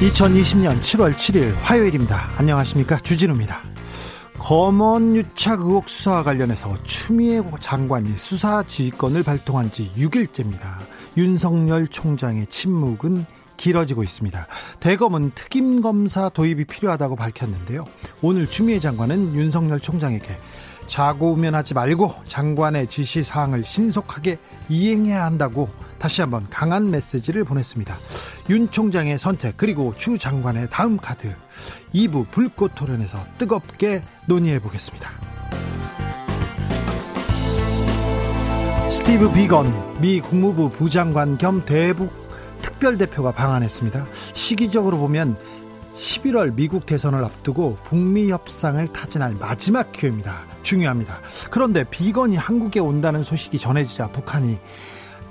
2020년 7월 7일 화요일입니다. 안녕하십니까. 주진우입니다. 검언 유착 의혹 수사와 관련해서 추미애 장관이 수사 지휘권을 발동한 지 6일째입니다. 윤석열 총장의 침묵은 길어지고 있습니다. 대검은 특임 검사 도입이 필요하다고 밝혔는데요. 오늘 추미애 장관은 윤석열 총장에게 자고우면하지 말고 장관의 지시 사항을 신속하게 이행해야 한다고 다시 한번 강한 메시지를 보냈습니다. 윤 총장의 선택 그리고 추 장관의 다음 카드 2부 불꽃 토론에서 뜨겁게 논의해 보겠습니다. 스티브 비건 미 국무부 부장관 겸 대북 특별대표가 방한했습니다. 시기적으로 보면 11월 미국 대선을 앞두고 북미 협상을 타진할 마지막 기회입니다. 중요합니다. 그런데 비건이 한국에 온다는 소식이 전해지자 북한이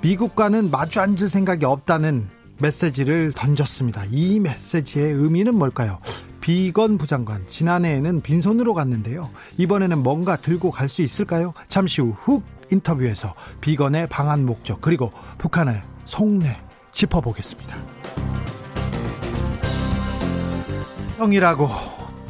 미국과는 마주 앉을 생각이 없다는 메시지를 던졌습니다. 이 메시지의 의미는 뭘까요? 비건 부장관 지난해에는 빈손으로 갔는데요. 이번에는 뭔가 들고 갈 수 있을까요? 잠시 후 훅 인터뷰에서 비건의 방한 목적 그리고 북한의 속내 짚어보겠습니다. 형이라고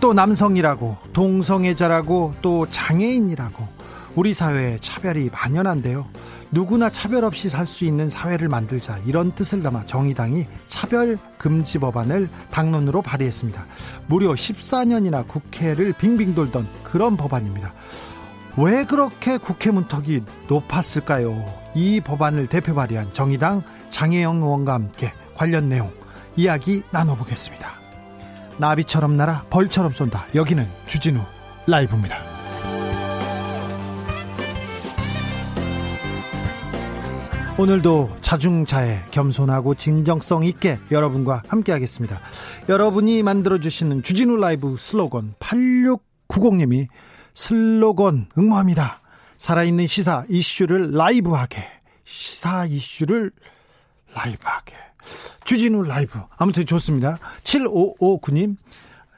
또 남성이라고 동성애자라고 또 장애인이라고 우리 사회에 차별이 만연한데요. 누구나 차별 없이 살 수 있는 사회를 만들자 이런 뜻을 담아 정의당이 차별 금지 법안을 당론으로 발의했습니다. 무려 14년이나 국회를 빙빙 돌던 그런 법안입니다. 왜 그렇게 국회 문턱이 높았을까요? 이 법안을 대표 발의한 정의당 장혜영 의원과 함께 관련 내용 이야기 나눠보겠습니다. 나비처럼 날아 벌처럼 쏜다. 여기는 주진우 라이브입니다. 오늘도 자중자애 겸손하고 진정성 있게 여러분과 함께하겠습니다. 여러분이 만들어주시는 주진우 라이브 슬로건 8690님이 슬로건 응모합니다. 살아있는 시사 이슈를 라이브하게 시사 이슈를 라이브하게 주진우 라이브 아무튼 좋습니다. 7559님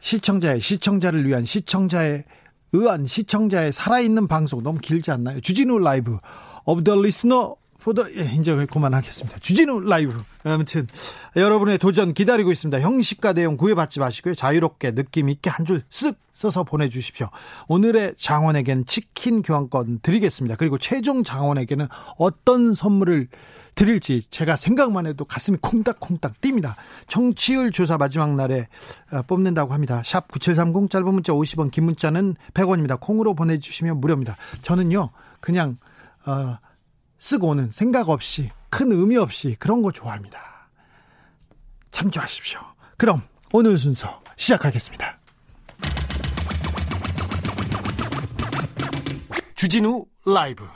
시청자의 시청자를 위한 시청자의 의한 시청자의 살아있는 방송 너무 길지 않나요? 주진우 라이브 of the listener for the 예, 이 정도로 그만하겠습니다. 주진우 라이브 아무튼 여러분의 도전 기다리고 있습니다. 형식과 내용 구애받지 마시고요. 자유롭게 느낌 있게 한 줄 쓱 써서 보내주십시오. 오늘의 장원에겐 치킨 교환권 드리겠습니다. 그리고 최종 장원에게는 어떤 선물을 드릴지 제가 생각만 해도 가슴이 콩닥콩닥 뜁니다. 정치율 조사 마지막 날에 어, 뽑는다고 합니다. 샵 9730 짧은 문자 50원 긴 문자는 100원입니다. 콩으로 보내주시면 무료입니다. 저는요 그냥 어, 쓰고는 생각 없이 큰 의미 없이 그런 거 좋아합니다. 참조하십시오. 그럼 오늘 순서 시작하겠습니다. 주진우 라이브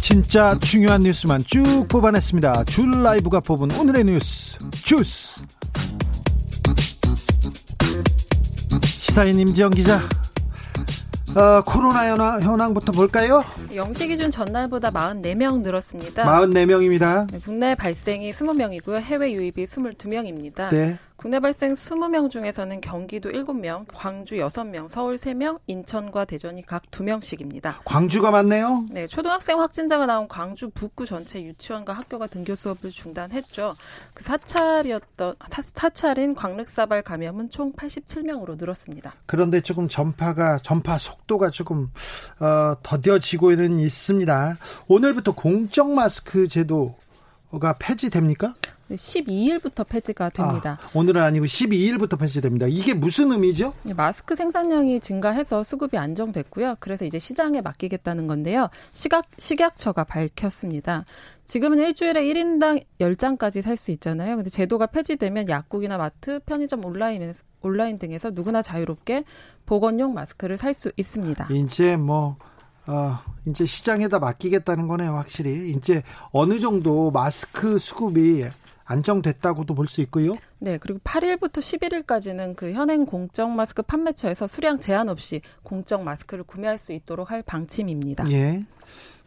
진짜 중요한 뉴스만 쭉 뽑아냈습니다. 줄 라이브가 뽑은 오늘의 뉴스 주스 시사인 임지영 기자 어, 코로나 현황, 현황부터 볼까요? 영시 기준 전날보다 44명 늘었습니다. 44명입니다. 네, 국내 발생이 20명이고요. 해외 유입이 22명입니다. 네. 국내 발생 20명 중에서는 경기도 7명, 광주 6명, 서울 3명, 인천과 대전이 각 2명씩입니다. 광주가 많네요? 네, 초등학생 확진자가 나온 광주 북구 전체 유치원과 학교가 등교 수업을 중단했죠. 그 사찰이었던 사 찰인 광륵사발 감염은 총 87명으로 늘었습니다. 그런데 조금 전파가 전파 속도가 조금 어, 더뎌지고는 있습니다. 오늘부터 공적 마스크 제도 가 폐지됩니까? 12일부터 폐지가 됩니다. 아, 오늘은 아니고 12일부터 폐지됩니다. 이게 무슨 의미죠? 마스크 생산량이 증가해서 수급이 안정됐고요. 그래서 이제 시장에 맡기겠다는 건데요. 시각, 식약처가 밝혔습니다. 지금은 일주일에 1인당 10장까지 살 수 있잖아요. 근데 제도가 폐지되면 약국이나 마트, 편의점 온라인, 온라인 등에서 누구나 자유롭게 보건용 마스크를 살 수 있습니다. 이제 뭐 어, 이제 시장에다 맡기겠다는 거네요, 확실히. 이제 어느 정도 마스크 수급이 안정됐다고도 볼 수 있고요. 네, 그리고 8일부터 11일까지는 그 현행 공적 마스크 판매처에서 수량 제한 없이 공적 마스크를 구매할 수 있도록 할 방침입니다. 예.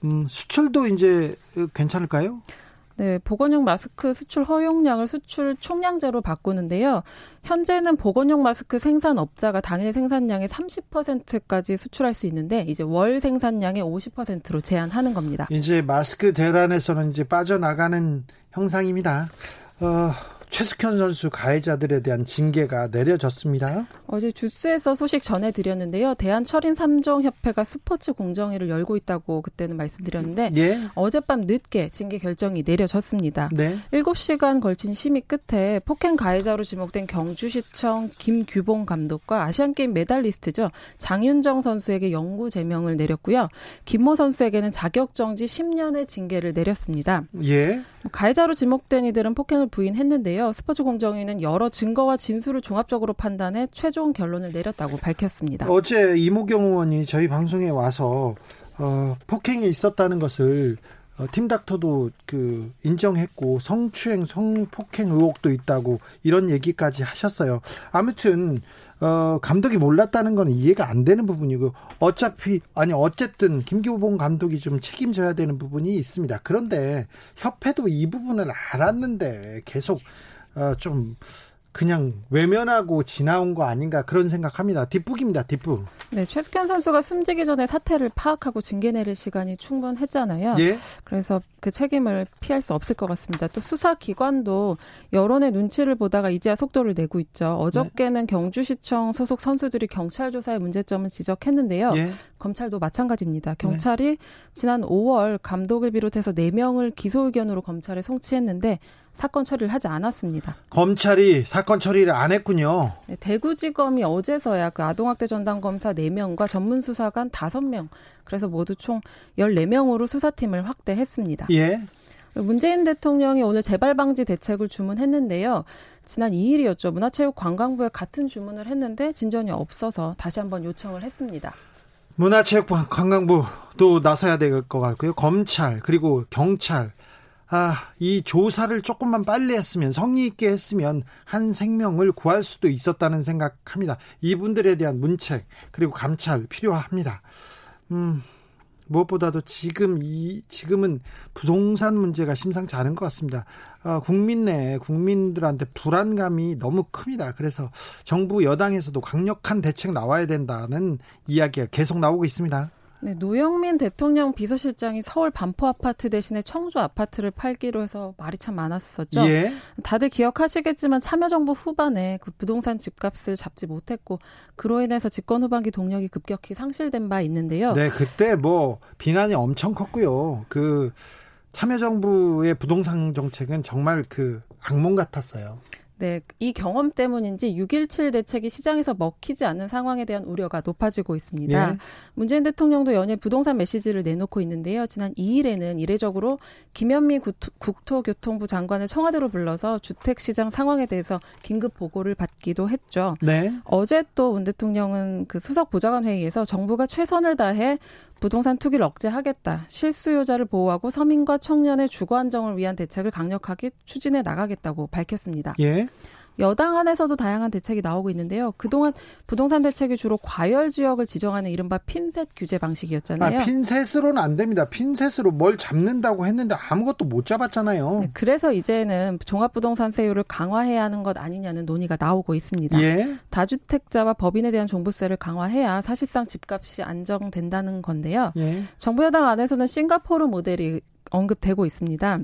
음, 수출도 이제 괜찮을까요? 네, 보건용 마스크 수출 허용량을 수출 총량제로 바꾸는데요. 현재는 보건용 마스크 생산업자가 당일 생산량의 30%까지 수출할 수 있는데 이제 월 생산량의 50%로 제한하는 겁니다. 이제 마스크 대란에서는 이제 빠져나가는 형상입니다. 어, 최숙현 선수 가해자들에 대한 징계가 내려졌습니다. 어제 주스에서 소식 전해드렸는데요. 대한철인 3종 협회가 스포츠 공정위를 열고 있다고 그때는 말씀드렸는데 예? 어젯밤 늦게 징계 결정이 내려졌습니다. 네. 7시간 걸친 심의 끝에 폭행 가해자로 지목된 경주시청 김규봉 감독과 아시안게임 메달리스트죠. 장윤정 선수에게 영구 제명을 내렸고요. 김모 선수에게는 자격정지 10년의 징계를 내렸습니다. 예. 가해자로 지목된 이들은 폭행을 부인했는데요. 스포츠 공정위는 여러 증거와 진술을 종합적으로 판단해 최종 결론을 내렸다고 밝혔습니다. 어제 이모경 의원이 저희 방송에 와서 어, 폭행이 있었다는 것을 어, 팀 닥터도 그 인정했고 성추행, 성폭행 의혹도 있다고 이런 얘기까지 하셨어요. 아무튼 어, 감독이 몰랐다는 건 이해가 안 되는 부분이고 어차피 아니 어쨌든 김기호봉 감독이 좀 책임져야 되는 부분이 있습니다. 그런데 협회도 이 부분을 알았는데 계속 어, 좀 그냥 외면하고 지나온 거 아닌가 그런 생각합니다. 뒷북입니다. 뒷북. 네, 최숙현 선수가 숨지기 전에 사태를 파악하고 징계 내릴 시간이 충분했잖아요. 예? 그래서 그 책임을 피할 수 없을 것 같습니다. 또 수사 기관도 여론의 눈치를 보다가 이제야 속도를 내고 있죠. 어저께는 네. 경주시청 소속 선수들이 경찰 조사의 문제점을 지적했는데요. 예? 검찰도 마찬가지입니다. 경찰이 네. 지난 5월 감독을 비롯해서 4명을 기소 의견으로 검찰에 송치했는데 사건 처리를 하지 않았습니다. 검찰이 사건 처리를 안 했군요. 네, 대구지검이 어제서야 그 아동학대 전담 검사 4명과 전문 수사관 5명, 그래서 모두 총 14명으로 수사팀을 확대했습니다. 예. 문재인 대통령이 오늘 재발 방지 대책을 주문했는데요. 지난 2일이었죠. 문화체육관광부에 같은 주문을 했는데 진전이 없어서 다시 한번 요청을 했습니다. 문화체육관광부도 나서야 될 것 같고요. 검찰 그리고 경찰 아, 이 조사를 조금만 빨리 했으면 성의 있게 했으면 한 생명을 구할 수도 있었다는 생각합니다. 이분들에 대한 문책 그리고 감찰 필요합니다. 음, 무엇보다도 지금 이 지금은 부동산 문제가 심상치 않은 것 같습니다. 아, 국민 내 국민들한테 불안감이 너무 큽니다. 그래서 정부 여당에서도 강력한 대책 나와야 된다는 이야기가 계속 나오고 있습니다. 네, 노영민 대통령 비서실장이 서울 반포 아파트 대신에 청주 아파트를 팔기로 해서 말이 참 많았었죠. 예. 다들 기억하시겠지만 참여정부 후반에 그 부동산 집값을 잡지 못했고 그로 인해서 집권 후반기 동력이 급격히 상실된 바 있는데요. 네, 그때 뭐 비난이 엄청 컸고요. 그 참여정부의 부동산 정책은 정말 그 악몽 같았어요. 네, 이 경험 때문인지 6.17 대책이 시장에서 먹히지 않는 상황에 대한 우려가 높아지고 있습니다. 예. 문재인 대통령도 연일 부동산 메시지를 내놓고 있는데요. 지난 2일에는 이례적으로 김현미 국토교통부 장관을 청와대로 불러서 주택시장 상황에 대해서 긴급 보고를 받기도 했죠. 네. 어제 또 문 대통령은 그 수석 보좌관 회의에서 정부가 최선을 다해 부동산 투기를 억제하겠다. 실수요자를 보호하고 서민과 청년의 주거 안정을 위한 대책을 강력하게 추진해 나가겠다고 밝혔습니다. 예. 여당 안에서도 다양한 대책이 나오고 있는데요. 그동안 부동산 대책이 주로 과열 지역을 지정하는 이른바 핀셋 규제 방식이었잖아요. 아, 핀셋으로는 안 됩니다. 핀셋으로 뭘 잡는다고 했는데 아무것도 못 잡았잖아요. 네, 그래서 이제는 종합부동산세율을 강화해야 하는 것 아니냐는 논의가 나오고 있습니다. 예? 다주택자와 법인에 대한 종부세를 강화해야 사실상 집값이 안정된다는 건데요. 예? 정부 여당 안에서는 싱가포르 모델이 언급되고 있습니다.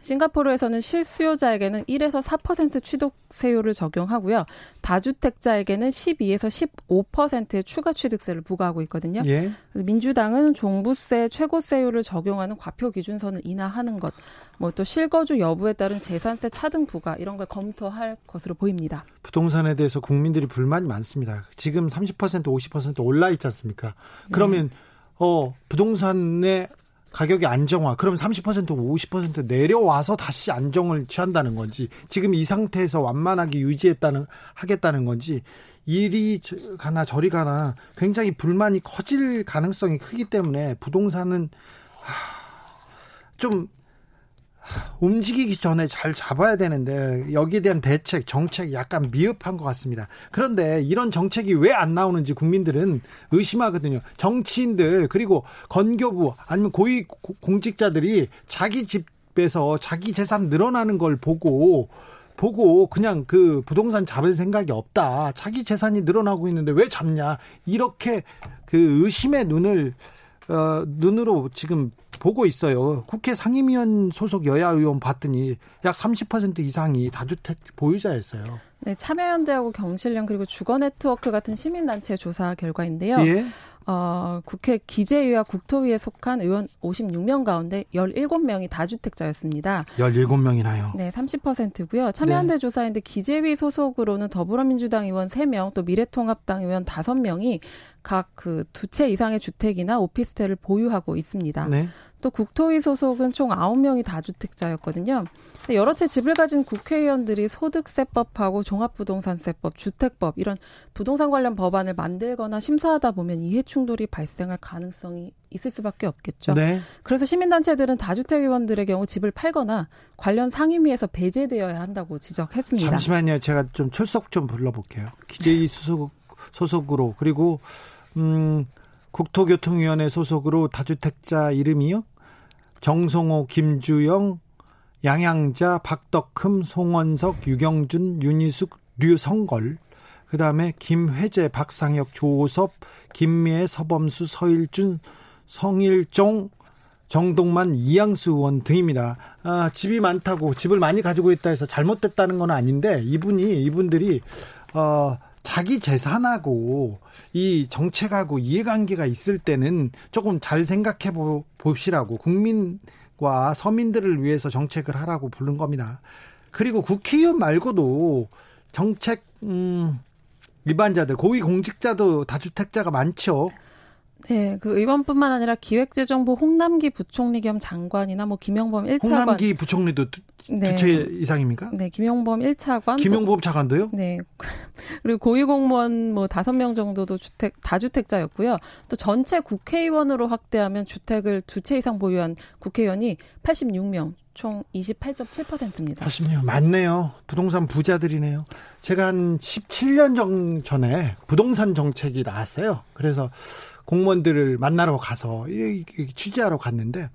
싱가포르에서는 실수요자에게는 1에서 4% 취득세율을 적용하고요. 다주택자에게는 12에서 15%의 추가 취득세를 부과하고 있거든요. 예. 민주당은 종부세 최고세율을 적용하는 과표 기준선을 인하하는 것, 뭐 또 실거주 여부에 따른 재산세 차등 부과 이런 걸 검토할 것으로 보입니다. 부동산에 대해서 국민들이 불만이 많습니다. 지금 30% 50% 올라 있지 않습니까? 그러면 네. 어 부동산의 가격이 안정화. 그럼 30% 50% 내려와서 다시 안정을 취한다는 건지 지금 이 상태에서 완만하게 유지했다는 하겠다는 건지 이리 가나 저리 가나 굉장히 불만이 커질 가능성이 크기 때문에 부동산은 좀 움직이기 전에 잘 잡아야 되는데 여기에 대한 대책 정책이 약간 미흡한 것 같습니다. 그런데 이런 정책이 왜 안 나오는지 국민들은 의심하거든요. 정치인들 그리고 건교부 아니면 고위 공직자들이 자기 집에서 자기 재산 늘어나는 걸 보고 보고 그냥 그 부동산 잡을 생각이 없다. 자기 재산이 늘어나고 있는데 왜 잡냐. 이렇게 그 의심의 눈을 어, 눈으로 지금 보고 있어요. 국회 상임위원 소속 여야 의원 봤더니 약 30% 이상이 다주택 보유자였어요. 네, 참여연대하고 경실련 그리고 주거 네트워크 같은 시민단체 조사 결과인데요. 예. 어, 국회 기재위와 국토위에 속한 의원 56명 가운데 17명이 다주택자였습니다. 17명이나요? 네, 30%고요. 참여연대 네. 조사인데 기재위 소속으로는 더불어민주당 의원 3명, 또 미래통합당 의원 5명이 각 그 두 채 이상의 주택이나 오피스텔을 보유하고 있습니다. 네. 또 국토위 소속은 총 9명이 다주택자였거든요. 여러 채 집을 가진 국회의원들이 소득세법하고 종합부동산세법, 주택법 이런 부동산 관련 법안을 만들거나 심사하다 보면 이해 충돌이 발생할 가능성이 있을 수밖에 없겠죠. 네. 그래서 시민단체들은 다주택 의원들의 경우 집을 팔거나 관련 상임위에서 배제되어야 한다고 지적했습니다. 잠시만요. 제가 좀 출석 좀 불러볼게요. 기재위 소속, 소속으로 그리고 음, 국토교통위원회 소속으로 다주택자 이름이요? 정성호, 김주영, 양양자, 박덕흠, 송원석, 유경준, 윤희숙, 류성걸. 그 다음에 김회재, 박상혁, 조섭, 김미애, 서범수, 서일준, 성일종, 정동만, 이양수 의원 등입니다. 아, 집이 많다고 집을 많이 가지고 있다 해서 잘못됐다는 건 아닌데 이분이 이분들이 어 자기 재산하고 이 정책하고 이해관계가 있을 때는 조금 잘 생각해 봅시라고 국민과 서민들을 위해서 정책을 하라고 부른 겁니다. 그리고 국회의원 말고도 정책 음 일반자들 고위 공직자도 다주택자가 많죠. 네, 그 의원뿐만 아니라 기획재정부 홍남기 부총리 겸 장관이나 뭐 김영범 1차관 홍남기 부총리도 네. 두채 이상입니까? 네, 김용범 1차관. 김용범 차관도요? 네. 그리고 고위공무원 뭐 5명 정도도 주택 다주택자였고요. 또 전체 국회의원으로 확대하면 주택을 두 채 이상 보유한 국회의원이 86명, 총 28.7%입니다. 86명 많네요. 부동산 부자들이네요. 제가 한 17년 전 전에 부동산 정책이 나왔어요. 그래서 공무원들을 만나러 가서 취재하러 갔는데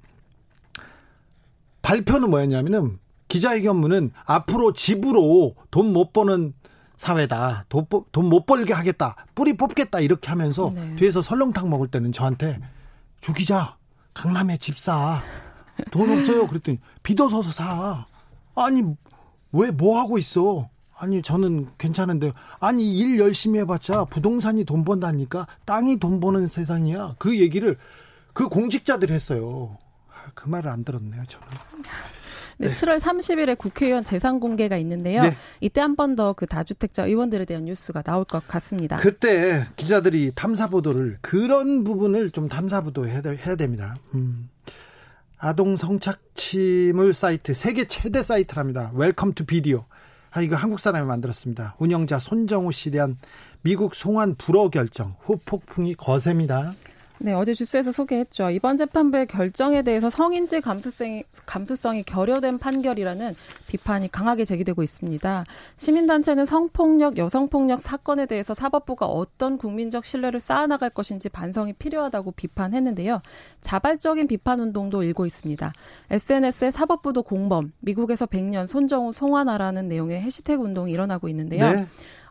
발표는 뭐였냐면은 기자회견문은 앞으로 집으로 돈 못 버는 사회다. 돈 못 벌게 하겠다. 뿌리 뽑겠다. 이렇게 하면서 네. 뒤에서 설렁탕 먹을 때는 저한테 주 기자 강남에 집 사. 돈 없어요. 그랬더니 빚어서 사. 아니 왜 뭐 하고 있어? 아니 저는 괜찮은데 아니 일 열심히 해봤자 부동산이 돈 번다니까 땅이 돈 버는 세상이야. 그 얘기를 그 공직자들이 했어요. 아, 그 말을 안 들었네요 저는. 네, 7월 30일에 국회의원 재산 공개가 있는데요. 네. 이때 한 번 더 그 다주택자 의원들에 대한 뉴스가 나올 것 같습니다. 그때 기자들이 탐사 보도를 그런 부분을 좀 탐사 보도 해야, 해야 됩니다. 음. 아동 성착취물 사이트 세계 최대 사이트랍니다. Welcome to Video. 아 이거 한국 사람이 만들었습니다. 운영자 손정우 씨에 대한 미국 송환 불허 결정 후폭풍이 거셉니다. 네, 어제 주스에서 소개했죠. 이번 재판부의 결정에 대해서 성인지 감수성이, 감수성이 결여된 판결이라는 비판이 강하게 제기되고 있습니다. 시민단체는 성폭력, 여성폭력 사건에 대해서 사법부가 어떤 국민적 신뢰를 쌓아나갈 것인지 반성이 필요하다고 비판했는데요. 자발적인 비판 운동도 일고 있습니다. SNS에 사법부도 공범, 미국에서 100년 손정우 송환하라는 내용의 해시태그 운동이 일어나고 있는데요. 네.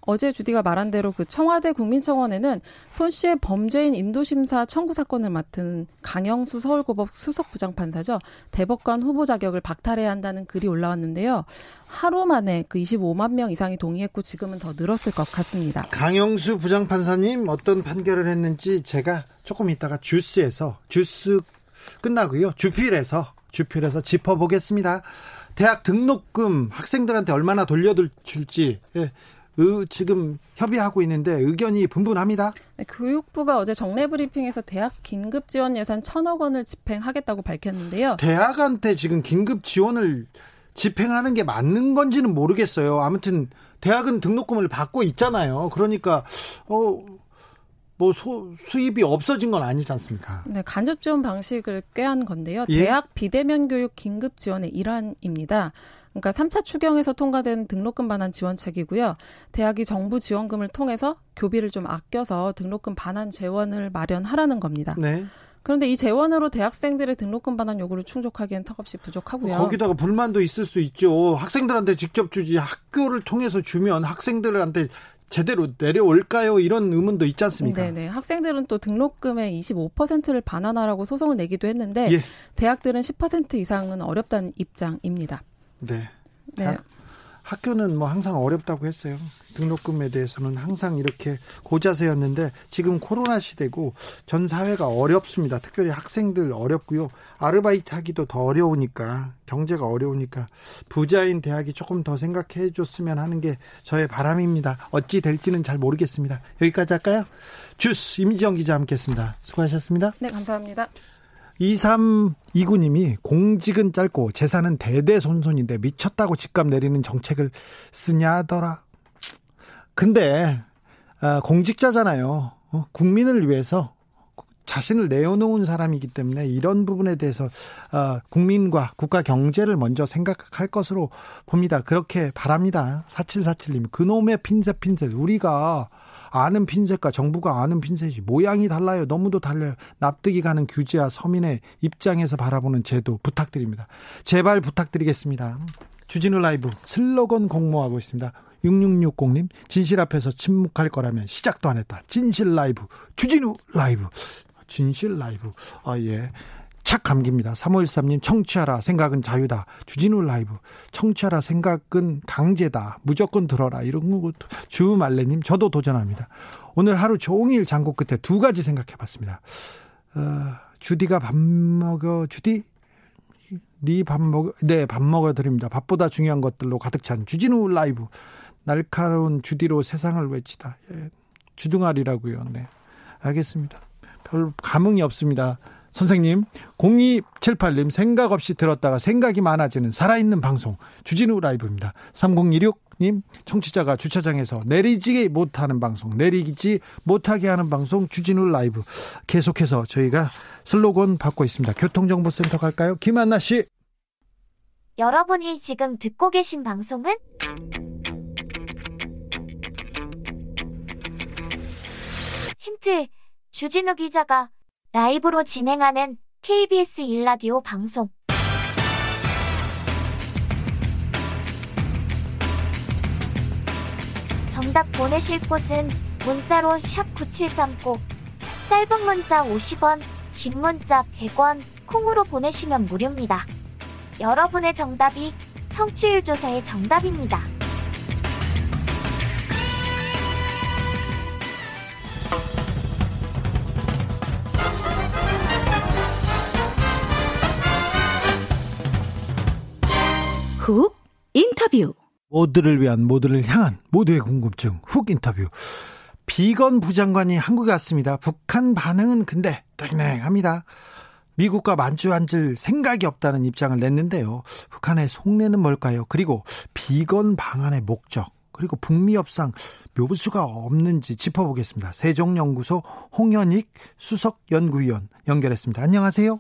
어제 주디가 말한 대로 그 청와대 국민청원에는 손 씨의 범죄인 인도심사 청구 사건을 맡은 강영수 서울고법 수석부장판사죠. 대법관 후보 자격을 박탈해야 한다는 글이 올라왔는데요. 하루 만에 그 25만 명 이상이 동의했고 지금은 더 늘었을 것 같습니다. 강영수 부장판사님 어떤 판결을 했는지 제가 조금 이따가 주스에서 주스 끝나고요. 주필에서 주필에서 짚어보겠습니다. 대학 등록금 학생들한테 얼마나 돌려줄지 예, 지금 협의하고 있는데 의견이 분분합니다. 네, 교육부가 어제 정례 브리핑에서 대학 긴급 지원 예산 천억 원을 집행하겠다고 밝혔는데요. 대학한테 지금 긴급 지원을 집행하는 게 맞는 건지는 모르겠어요. 아무튼 대학은 등록금을 받고 있잖아요. 그러니까 어 뭐 소, 수입이 없어진 건 아니지 않습니까? 네, 간접 지원 방식을 꾀한 건데요. 예? 대학 비대면 교육 긴급 지원의 일환입니다. 그러니까 3차 추경에서 통과된 등록금 반환 지원책이고요. 대학이 정부 지원금을 통해서 교비를 좀 아껴서 등록금 반환 재원을 마련하라는 겁니다. 네. 그런데 이 재원으로 대학생들의 등록금 반환 요구를 충족하기엔 턱없이 부족하고요. 거기다가 불만도 있을 수 있죠. 학생들한테 직접 주지 학교를 통해서 주면 학생들한테 제대로 내려올까요? 이런 의문도 있지 않습니까? 네네. 학생들은 또 등록금의 25%를 반환하라고 소송을 내기도 했는데 예. 대학들은 10% 이상은 어렵다는 입장입니다. 네. 네. 학교는 뭐 항상 어렵다고 했어요. 등록금에 대해서는 항상 이렇게 고자세였는데 지금 코로나 시대고 전 사회가 어렵습니다. 특별히 학생들 어렵고요. 아르바이트 하기도 더 어려우니까 경제가 어려우니까 부자인 대학이 조금 더 생각해 줬으면 하는 게 저의 바람입니다. 어찌 될지는 잘 모르겠습니다. 여기까지 할까요? 주스 임지영 기자 함께했습니다. 수고하셨습니다. 네, 감사합니다. 2329님이 공직은 짧고 재산은 대대손손인데 미쳤다고 집값 내리는 정책을 쓰냐더라. 근데 아, 공직자잖아요. 어, 국민을 위해서 자신을 내어놓은 사람이기 때문에 이런 부분에 대해서 아, 국민과 국가 경제를 먼저 생각할 것으로 봅니다. 그렇게 바랍니다. 4747님 그놈의 핀셋 핀셋 우리가 아는 핀셋과 정부가 아는 핀셋이 모양이 달라요. 너무도 달라요. 납득이 가는 규제와 서민의 입장에서 바라보는 제도 부탁드립니다. 제발 부탁드리겠습니다. 주진우 라이브 슬로건 공모하고 있습니다. 6660님 진실 앞에서 침묵할 거라면 시작도 안 했다. 진실 라이브 주진우 라이브 진실 라이브 아 예 착 감깁니다. 3513님, 청취하라. 생각은 자유다. 주진우 라이브. 청취하라. 생각은 강제다. 무조건 들어라. 이런 거. 주말레님, 저도 도전합니다. 오늘 하루 종일 장고 끝에 두 가지 생각해 봤습니다. 어, 주디가 밥 먹어, 주디? 네밥 먹어, 네, 밥 먹어 드립니다. 밥보다 중요한 것들로 가득 찬 주진우 라이브. 날카로운 주디로 세상을 외치다. 예, 주둥아리라고요. 네. 알겠습니다. 별 감흥이 없습니다. 선생님, 0278님, 생각 없이 들었다가 생각이 많아지는 살아있는 방송, 주진우 라이브입니다. 3016님, 청취자가 주차장에서 내리지 못하는 방송, 내리지 못하게 하는 방송, 주진우 라이브. 계속해서 저희가 슬로건 받고 있습니다. 교통정보센터 갈까요? 김한나 씨. 여러분이 지금 듣고 계신 방송은 힌트, 주진우 기자가 라이브로 진행하는 KBS 일라디오 방송. 정답 보내실 곳은 문자로 샵 9730, 짧은 문자 50원, 긴 문자 100원, 콩으로 보내시면 무료입니다. 여러분의 정답이 청취율 조사의 정답입니다. 훅 인터뷰. 모두를 위한 모두를 향한 모두의 궁금증 훅 인터뷰. 비건 부장관이 한국에 왔습니다. 북한 반응은 근데 땡땡합니다. 미국과 만주 앉을 생각이 없다는 입장을 냈는데요. 북한의 속내는 뭘까요? 그리고 비건 방안의 목적, 그리고 북미 협상 묘수가 없는지 짚어보겠습니다. 세종연구소 홍현익 수석 연구위원 연결했습니다. 안녕하세요.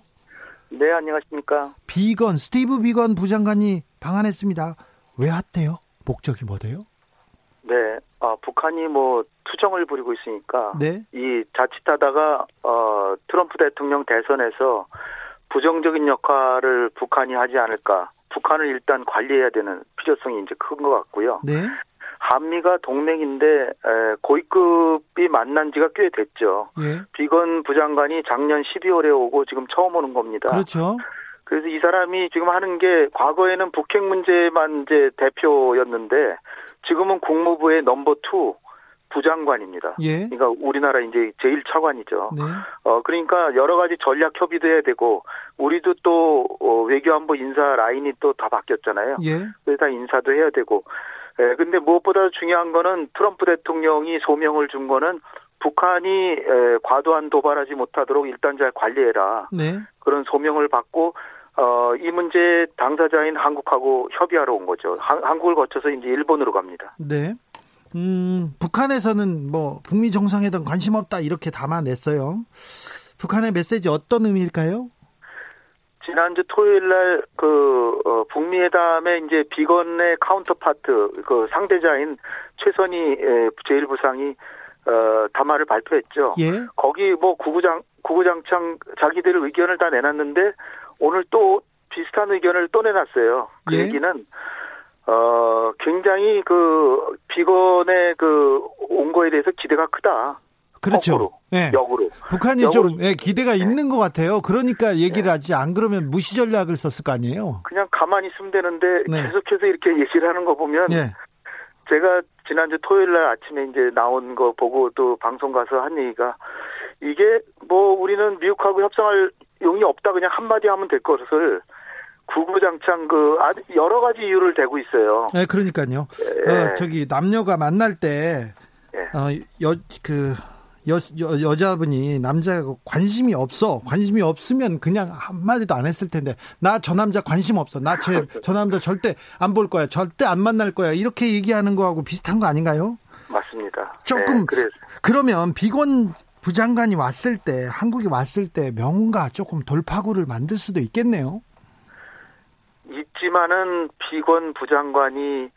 네, 안녕하십니까. 비건, 스티브 비건 부장관이 방한했습니다. 왜 왔대요? 목적이 뭐대요? 네, 아, 북한이 뭐 투정을 부리고 있으니까 네? 이 자칫하다가 어, 트럼프 대통령 대선에서 부정적인 역할을 북한이 하지 않을까. 북한을 일단 관리해야 되는 필요성이 이제 큰 것 같고요. 네. 한미가 동맹인데 고위급이 만난 지가 꽤 됐죠. 예. 비건 부장관이 작년 12월에 오고 지금 처음 오는 겁니다. 그렇죠. 그래서 이 사람이 지금 하는 게 과거에는 북핵 문제만 이제 대표였는데 지금은 국무부의 number two 부장관입니다. 예. 그러니까 우리나라 이제 제일 차관이죠. 네. 어 그러니까 여러 가지 전략 협의도 해야 되고 우리도 또 어, 외교안보 인사 라인이 또 다 바뀌었잖아요. 예. 그래서 다 인사도 해야 되고. 예, 근데 무엇보다 중요한 거는 트럼프 대통령이 소명을 준 거는 북한이 에, 과도한 도발하지 못하도록 일단 잘 관리해라. 네. 그런 소명을 받고 어, 이 문제 당사자인 한국하고 협의하러 온 거죠. 한, 한국을 거쳐서 이제 일본으로 갑니다. 네. 음, 북한에서는 뭐 북미 정상회담 관심 없다 이렇게 담아냈어요. 북한의 메시지 어떤 의미일까요? 지난주 토요일 날 그 어, 북미 회담에 이제 비건의 counterpart 그 상대자인 최선희 제1부상이 어, 담화를 발표했죠. 예. 거기 뭐 주구장 주구장창 자기들 의견을 다 내놨는데 오늘 또 비슷한 의견을 또 내놨어요. 그 예. 얘기는 어 굉장히 그 비건의 그 온 거에 대해서 기대가 크다. 그렇죠. 거꾸로, 네. 역으로. 북한이 역으로. 좀 네, 기대가 네. 있는 것 같아요. 그러니까 얘기를 네. 하지 안 그러면 무시 전략을 썼을 거 아니에요. 그냥 가만히 있으면 되는데 네. 계속해서 이렇게 얘기를 하는 거 보면 네. 제가 지난주 토요일 날 아침에 이제 나온 거 보고 또 방송 가서 한 얘기가 이게 뭐 우리는 미국하고 협상할 용이 없다 그냥 한마디 하면 될 것을 구구장창 그 여러 가지 이유를 대고 있어요. 네, 그러니까요. 예. 어, 저기 남녀가 만날 때 예. 어, 여, 그, 여, 여, 여자분이 남자가 관심이 없어. 관심이 없으면 그냥 한마디도 안 했을 텐데. 나 저 남자 관심 없어. 나저 남자 절대 안 볼 거야. 절대 안 만날 거야. 이렇게 얘기하는 거하고 비슷한 거 아닌가요? 맞습니다. 조금, 네, 그러면 비건 부장관이 왔을 때 한국에 왔을 때 명가 조금 돌파구를 만들 수도 있겠네요. 있지만은 비건 부장관이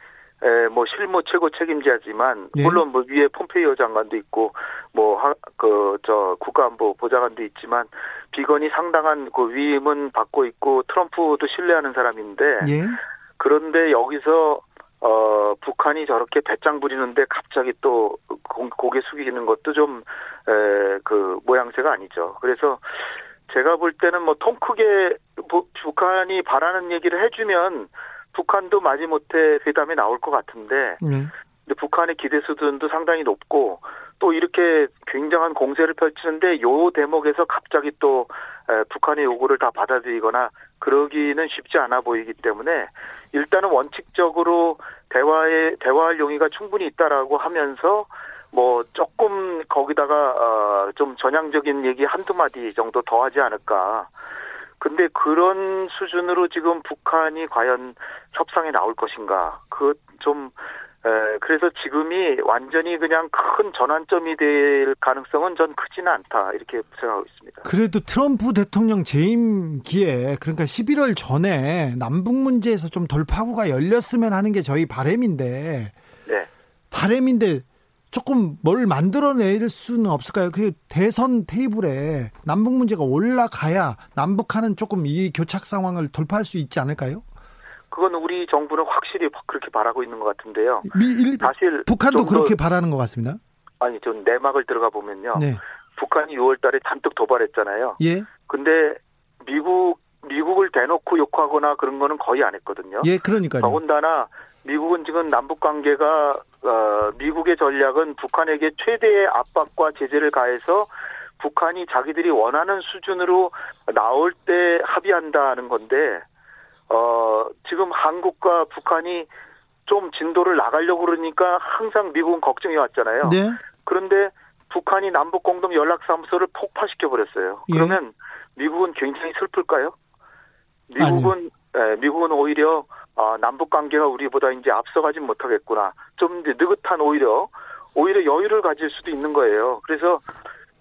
에, 뭐 실무 최고 책임자지만 네. 물론 뭐 위에 폼페이오 장관도 있고 뭐 그 저 국가안보 보좌관도 있지만 비건이 상당한 그 위임은 받고 있고 트럼프도 신뢰하는 사람인데 예. 그런데 여기서 어, 북한이 저렇게 배짱 부리는데 갑자기 또 고개 숙이는 것도 좀, 에, 그, 모양새가 아니죠. 그래서 제가 볼 때는 뭐 통 크게 북한이 바라는 얘기를 해주면 북한도 마지못해 회담에 나올 것 같은데, 네. 근데 북한의 기대 수준도 상당히 높고 또 이렇게 굉장한 공세를 펼치는데 요 대목에서 갑자기 또 북한의 요구를 다 받아들이거나 그러기는 쉽지 않아 보이기 때문에 일단은 원칙적으로 대화에 대화할 용의가 충분히 있다라고 하면서 뭐 조금 거기다가 어좀 전향적인 얘기 한두 마디 정도 더 하지 않을까. 근데 그런 수준으로 지금 북한이 과연 협상에 나올 것인가? 그좀 에, 그래서 지금이 완전히 그냥 큰 전환점이 될 가능성은 전 크지는 않다 이렇게 생각하고 있습니다. 그래도 트럼프 대통령 재임기에 그러니까 11월 전에 남북 문제에서 좀 돌파구가 열렸으면 하는 게 저희 바램인데 네. 바램인데 조금 뭘 만들어낼 수는 없을까요? 그 대선 테이블에 남북 문제가 올라가야 남북한은 조금 이 교착 상황을 돌파할 수 있지 않을까요? 그건 우리 정부는 확실히 그렇게 바라고 있는 것 같은데요. 미, 일, 사실 북한도 그렇게 바라는 것 같습니다. 아니, 전 내막을 들어가 보면요. 네. 북한이 6월달에 잔뜩 도발했잖아요. 예. 근데 미국 미국을 대놓고 욕하거나 그런 거는 거의 안 했거든요. 예, 그러니까요. 더군다나 미국은 지금 남북 관계가 어, 미국의 전략은 북한에게 최대의 압박과 제재를 가해서 북한이 자기들이 원하는 수준으로 나올 때 합의한다는 건데 어, 지금 한국과 북한이 좀 진도를 나가려고 그러니까 항상 미국은 걱정이 왔잖아요. 네. 그런데 북한이 남북 공동 연락사무소를 폭파시켜 버렸어요. 예. 그러면 미국은 굉장히 슬플까요? 미국은 예, 미국은 오히려 아, 남북 관계가 우리보다 이제 앞서가진 못하겠구나. 좀 느긋한 오히려 오히려 여유를 가질 수도 있는 거예요. 그래서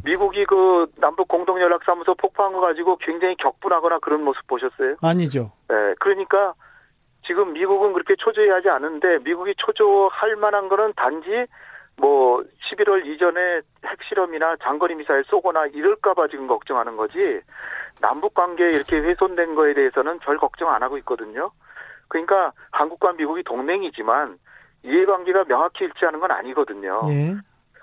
미국이 그 남북 공동 연락사무소 폭파한 거 가지고 굉장히 격분하거나 그런 모습 보셨어요? 아니죠. 네, 그러니까 지금 미국은 그렇게 초조해하지 않은데 미국이 초조할 만한 거는 단지 뭐 11월 이전에 핵실험이나 장거리 미사일 쏘거나 이럴까봐 지금 걱정하는 거지 남북 관계 이렇게 훼손된 거에 대해서는 별 걱정 안 하고 있거든요. 그러니까 한국과 미국이 동맹이지만 이해관계가 명확히 일치하는 건 아니거든요. 예.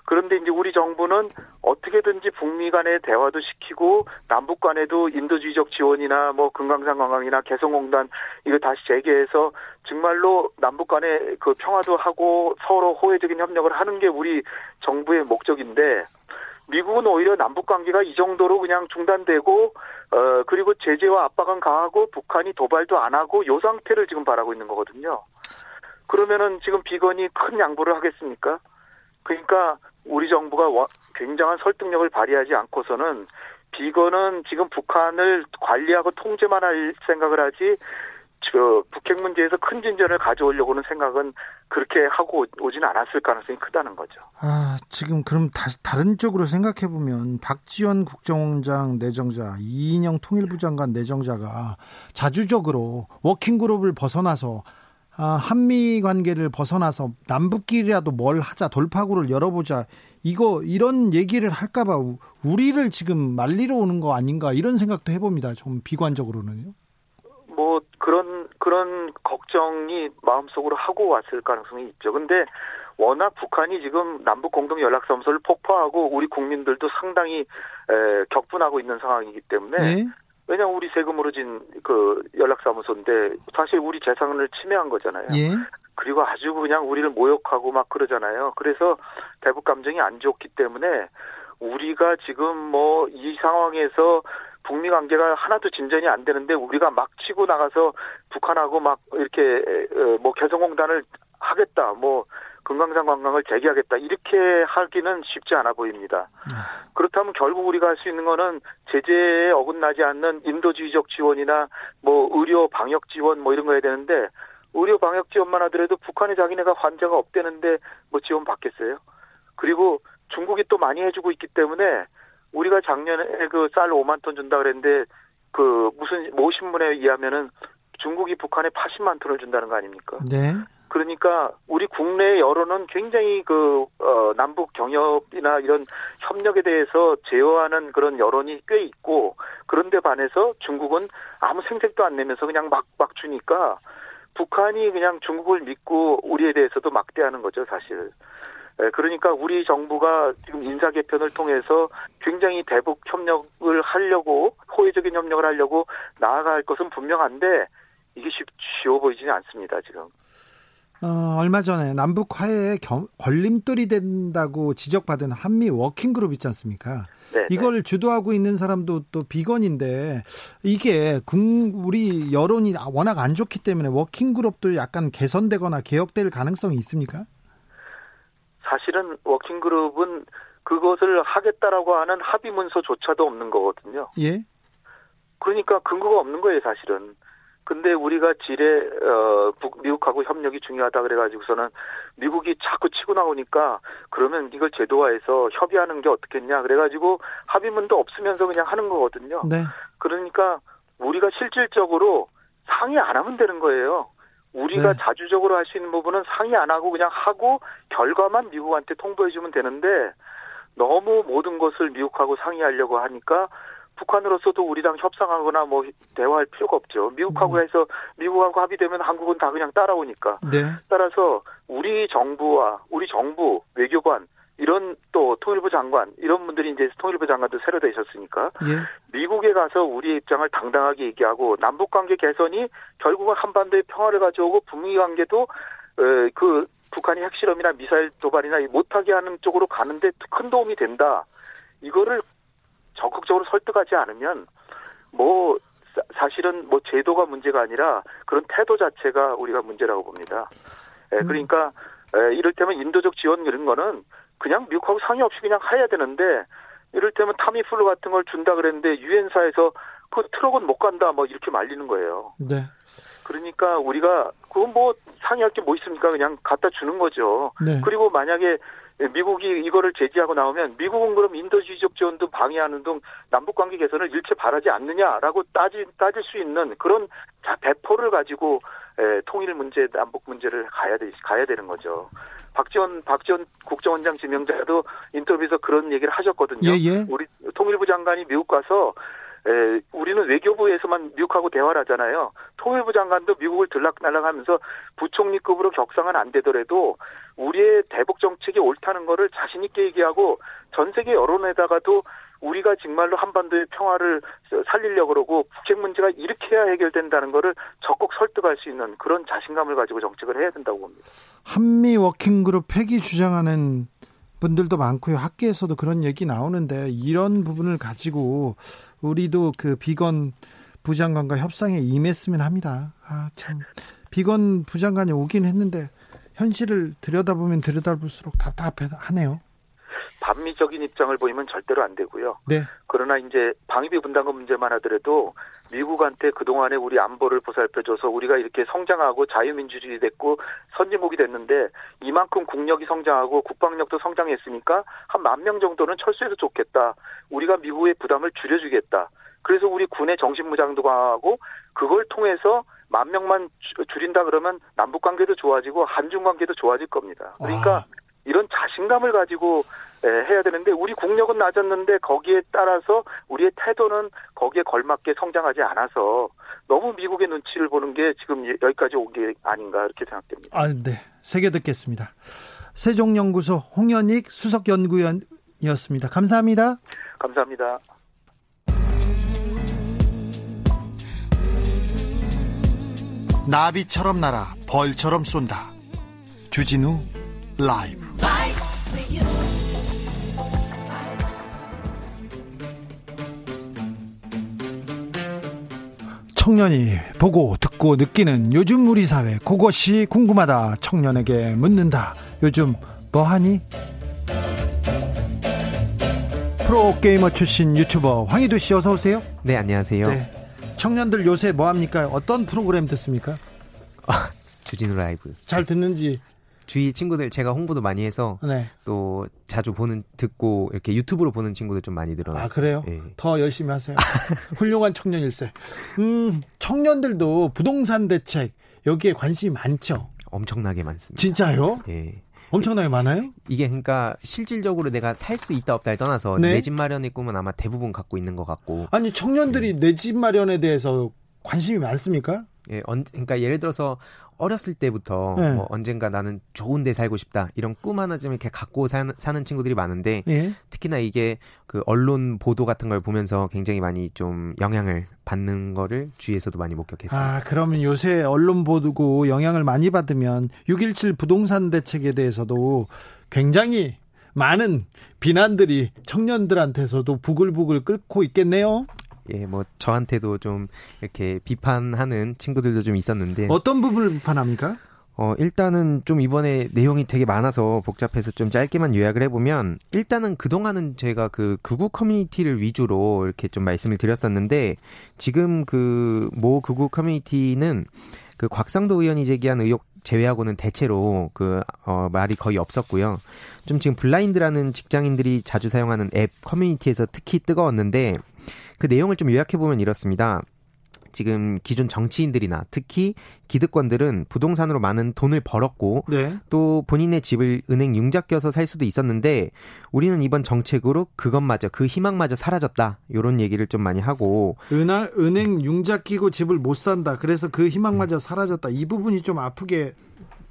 그런데 이제 우리 정부는 어떻게든지 북미 간의 대화도 시키고 남북 간에도 인도주의적 지원이나 뭐 금강산 관광이나 개성공단 이거 다시 재개해서 정말로 남북 간의 그 평화도 하고 서로 호혜적인 협력을 하는 게 우리 정부의 목적인데 미국은 오히려 남북 관계가 이 정도로 그냥 중단되고 어 그리고 제재와 압박은 강하고 북한이 도발도 안 하고 요 상태를 지금 바라고 있는 거거든요. 그러면은 지금 비건이 큰 양보를 하겠습니까? 그러니까 우리 정부가 굉장한 설득력을 발휘하지 않고서는 비건은 지금 북한을 관리하고 통제만 할 생각을 하지 저 북핵 문제에서 큰 진전을 가져오려고는 생각은 그렇게 하고 오지는 않았을 가능성이 크다는 거죠. 아 지금 그럼 다시 다른 쪽으로 생각해 보면 박지원 국정원장 내정자 이인영 통일부 장관 내정자가 자주적으로 워킹 그룹을 벗어나서 아, 한미 관계를 벗어나서 남북끼리라도 뭘 하자 돌파구를 열어보자 이거 이런 얘기를 할까봐 우리를 지금 말리러 오는 거 아닌가 이런 생각도 해봅니다. 좀 비관적으로는요. 뭐 그런 그런 걱정이 마음속으로 하고 왔을 가능성이 있죠. 근데 워낙 북한이 지금 남북 공동 연락사무소를 폭파하고 우리 국민들도 상당히 에, 격분하고 있는 상황이기 때문에 네? 왜냐하면 우리 세금으로 진 그 연락사무소인데 사실 우리 재산을 침해한 거잖아요. 예. 그리고 아주 그냥 우리를 모욕하고 막 그러잖아요. 그래서 대북 감정이 안 좋기 때문에 우리가 지금 뭐 이 상황에서 북미 관계가 하나도 진전이 안 되는데 우리가 막 치고 나가서 북한하고 막 이렇게 어, 뭐 개성공단을 하겠다 뭐 금강산 관광을 재개하겠다 이렇게 하기는 쉽지 않아 보입니다. 네. 그렇다면 결국 우리가 할 수 있는 거는 제재에 어긋나지 않는 인도주의적 지원이나 뭐 의료 방역 지원 뭐 이런 거 해야 되는데 의료 방역 지원만 하더라도 북한이 자기네가 환자가 없대는데 뭐 지원 받겠어요? 그리고 중국이 또 많이 해주고 있기 때문에 우리가 작년에 그 쌀 5만 톤 준다 그랬는데 그 무슨 모 신문에 의하면은 중국이 북한에 80만 톤을 준다는 거 아닙니까? 네. 그러니까 우리 국내 여론은 굉장히 그 어, 남북 경협이나 이런 협력에 대해서 제어하는 그런 여론이 꽤 있고 그런데 반해서 중국은 아무 생색도 안 내면서 그냥 막 막 주니까 북한이 그냥 중국을 믿고 우리에 대해서도 막대하는 거죠 사실. 그러니까 우리 정부가 지금 인사 개편을 통해서 굉장히 대북 협력을 하려고 호혜적인 협력을 하려고 나아갈 것은 분명한데 이게 쉽, 쉬워 보이지는 않습니다 지금. 어, 얼마 전에 남북 화해에 겸, 걸림돌이 된다고 지적받은 한미 워킹그룹 있지 않습니까? 네, 네. 이걸 주도하고 있는 사람도 또 비건인데 이게 국, 우리 여론이 워낙 안 좋기 때문에 워킹그룹도 약간 개선되거나 개혁될 가능성이 있습니까? 사실은 워킹그룹은 그것을 하겠다라고 하는 합의 문서조차도 없는 거거든요. 예. 그러니까 근거가 없는 거예요, 사실은. 근데 우리가 지뢰 어 미국하고 협력이 중요하다 그래가지고서는 미국이 자꾸 치고 나오니까 그러면 이걸 제도화해서 협의하는 게 어떻겠냐 그래가지고 합의문도 없으면서 그냥 하는 거거든요. 네. 그러니까 우리가 실질적으로 상의 안 하면 되는 거예요. 우리가 네. 자주적으로 할 수 있는 부분은 상의 안 하고 그냥 하고 결과만 미국한테 통보해주면 되는데 너무 모든 것을 미국하고 상의하려고 하니까 북한으로서도 우리랑 협상하거나 뭐 대화할 필요가 없죠. 미국하고 음. 해서 미국하고 합의되면 한국은 다 그냥 따라오니까. 네. 따라서 우리 정부와 우리 정부 외교관 이런 또 통일부 장관 이런 분들이 이제 통일부 장관도 새로 되셨으니까 예. 미국에 가서 우리 입장을 당당하게 얘기하고 남북 관계 개선이 결국은 한반도의 평화를 가져오고 북미 관계도 어, 그 북한이 핵실험이나 미사일 도발이나 못하게 하는 쪽으로 가는데 큰 도움이 된다. 이거를 적극적으로 설득하지 않으면 뭐 사실은 뭐 제도가 문제가 아니라 그런 태도 자체가 우리가 문제라고 봅니다. 예, 음. 그러니까 에, 이를테면 인도적 지원 이런 거는 그냥 미국하고 상의 없이 그냥 해야 되는데 이를테면 타미플루 같은 걸 준다 그랬는데 유엔사에서 그 트럭은 못 간다 뭐 이렇게 말리는 거예요. 네. 그러니까 우리가 그건 뭐 상의할 게 뭐 있습니까? 그냥 갖다 주는 거죠. 네. 그리고 만약에 예, 미국이 이거를 제지하고 나오면 미국은 그럼 인도주의적 지원도 방해하는 등 남북 관계 개선을 일체 바라지 않느냐라고 따지 따질 수 있는 그런 자 배포를 가지고 에, 예, 통일 문제 남북 문제를 가야 되 가야 되는 거죠. 박지원 박지원 국정원장 지명자도 인터뷰에서 그런 얘기를 하셨거든요. 예, 예. 우리 통일부 장관이 미국 가서 에, 우리는 외교부에서만 미국하고 대화를 하잖아요. 통일부 장관도 미국을 들락날락하면서 부총리급으로 격상은 안 되더라도 우리의 대북 정책이 옳다는 거를 자신 있게 얘기하고 전 세계 여론에다가도 우리가 정말로 한반도의 평화를 살리려고 그러고 북핵 문제가 이렇게 해야 해결된다는 거를 적극 설득할 수 있는 그런 자신감을 가지고 정책을 해야 된다고 봅니다. 한미 워킹그룹 폐기 주장하는 분들도 많고요. 학계에서도 그런 얘기 나오는데 이런 부분을 가지고 우리도 그 비건 부장관과 협상에 임했으면 합니다. 아, 참. 비건 부장관이 오긴 했는데 현실을 들여다보면 들여다볼수록 답답하네요. 반미적인 입장을 보이면 절대로 안 되고요. 네. 그러나 이제 방위비 분담금 문제만 하더라도 미국한테 그동안에 우리 안보를 보살펴줘서 우리가 이렇게 성장하고 자유민주주의 됐고 선진국이 됐는데 이만큼 국력이 성장하고 국방력도 성장했으니까 한 만 명 정도는 철수해도 좋겠다. 우리가 미국의 부담을 줄여주겠다. 그래서 우리 군의 정신무장도 강하고 그걸 통해서 만 명만 줄인다 그러면 남북 관계도 좋아지고 한중 관계도 좋아질 겁니다. 그러니까 아. 이런 자신감을 가지고 해야 되는데 우리 국력은 낮았는데 거기에 따라서 우리의 태도는 거기에 걸맞게 성장하지 않아서 너무 미국의 눈치를 보는 게 지금 여기까지 온 게 아닌가 이렇게 생각됩니다. 아, 네. 세개 듣겠습니다. 세종연구소 홍현익 수석 연구위원이었습니다. 감사합니다. 감사합니다. 나비처럼 날아 벌처럼 쏜다. 주진우 라이브. 청년이 보고 듣고 느끼는 요즘 우리 사회 그것이 궁금하다. 청년에게 묻는다. 요즘 뭐하니? 프로게이머 출신 유튜버 황희도 씨 어서 오세요. 네 안녕하세요. 네. 청년들 요새 뭐합니까? 어떤 프로그램 듣습니까? 아, 주진우 라이브. 잘 듣는지 주위 친구들 제가 홍보도 많이 해서 네. 또 자주 보는 듣고 이렇게 유튜브로 보는 친구들 좀 많이 늘어났어요. 아 그래요? 네. 더 열심히 하세요. 훌륭한 청년일세. 음 청년들도 부동산 대책 여기에 관심이 많죠. 엄청나게 많습니다. 진짜요? 예. 엄청나게 많아요? 이게 그러니까 실질적으로 내가 살 수 있다 없다를 떠나서 네. 내집 마련의 꿈은 아마 대부분 갖고 있는 것 같고. 아니 청년들이 네. 내집 마련에 대해서 관심이 많습니까? 예, 언, 그러니까 예를 들어서 어렸을 때부터 네. 뭐 언젠가 나는 좋은 데 살고 싶다 이런 꿈 하나 좀 이렇게 갖고 사는, 사는 친구들이 많은데 네. 특히나 이게 그 언론 보도 같은 걸 보면서 굉장히 많이 좀 영향을 받는 거를 주위에서도 많이 목격했습니다. 아, 그러면 요새 언론 보도고 영향을 많이 받으면 6.17 부동산 대책에 대해서도 굉장히 많은 비난들이 청년들한테서도 부글부글 끓고 있겠네요. 예, 뭐 저한테도 좀 이렇게 비판하는 친구들도 좀 있었는데 어떤 부분을 비판합니까? 어, 일단은 좀 이번에 내용이 되게 많아서 복잡해서 좀 짧게만 요약을 해보면, 일단은 그동안은 제가 그 극우 커뮤니티를 위주로 이렇게 좀 말씀을 드렸었는데, 지금 그 모 극우 커뮤니티는 그 곽상도 의원이 제기한 의혹 제외하고는 대체로 그, 어, 말이 거의 없었고요. 좀 지금 블라인드라는 직장인들이 자주 사용하는 앱 커뮤니티에서 특히 뜨거웠는데, 그 내용을 좀 요약해 보면 이렇습니다. 지금 기존 정치인들이나 특히 기득권들은 부동산으로 많은 돈을 벌었고 네. 또 본인의 집을 은행 융자 껴서 살 수도 있었는데 우리는 이번 정책으로 그것마저 그 희망마저 사라졌다 이런 얘기를 좀 많이 하고 은하, 은행 융자 끼고 집을 못 산다 그래서 그 희망마저 사라졌다 이 부분이 좀 아프게